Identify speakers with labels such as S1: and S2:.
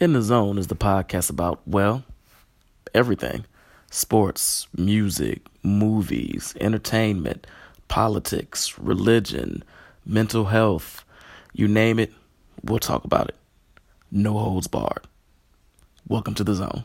S1: In the Zone is the podcast about, well, everything sports, music, movies, entertainment, politics, religion, mental health you name it, we'll talk about it. No holds barred. Welcome to the zone.